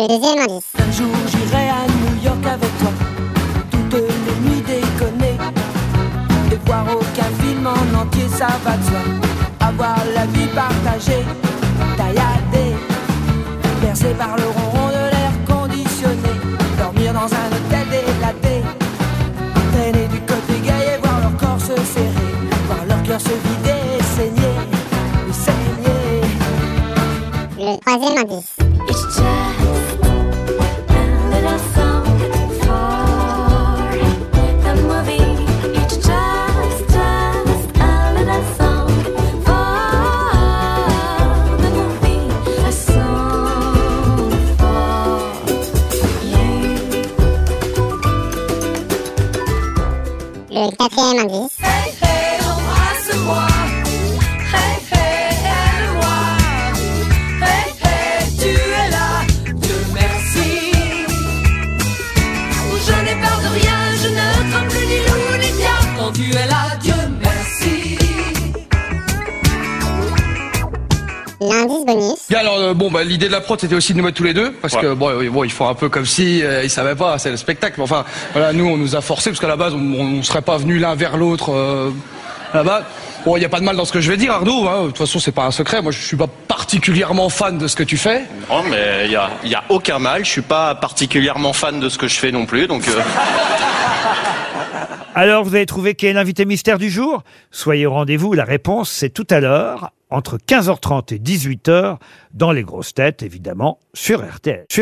Le deuxième indice. Un jour j'irai à New York avec toi. Toutes les nuits déconner Et voir aucun film en entier ça va de soi. Avoir la vie partagée. Tailladée Bercé par le ronron de l'air conditionné. Dormir dans un hôtel délaté. Traîner du côté gay et voir leur corps se serrer. Voir leur cœur se vider et saigner. Et saigner. Le troisième indice. It's Le quatrième indice. Hey, hey, embrasse-moi. Hey, hey, aime-moi. Hey, hey, tu es là. Dieu merci. Je n'ai peur de rien, je ne crains plus ni loup ni diable. Quand tu es L'indice bonus. Bien alors euh, bon bah l'idée de la prod c'était aussi de nous mettre tous les deux parce que bon, euh, bon ils font un peu comme si euh, ils savaient pas c'est le spectacle mais enfin voilà nous on nous a forcé parce qu'à la base on, on serait pas venus l'un vers l'autre euh, là-bas. Bon il y a pas de mal dans ce que je vais dire Arnaud hein, de toute façon c'est pas un secret. Moi je suis pas particulièrement fan de ce que tu fais. Non, mais il y a, y a aucun mal. Je suis pas particulièrement fan de ce que je fais non plus, donc. euh, Alors vous avez trouvé qui est l'invité mystère du jour? Soyez au rendez-vous, la réponse c'est tout à l'heure, entre 15h30 et 18h, dans les grosses têtes évidemment, sur RTL.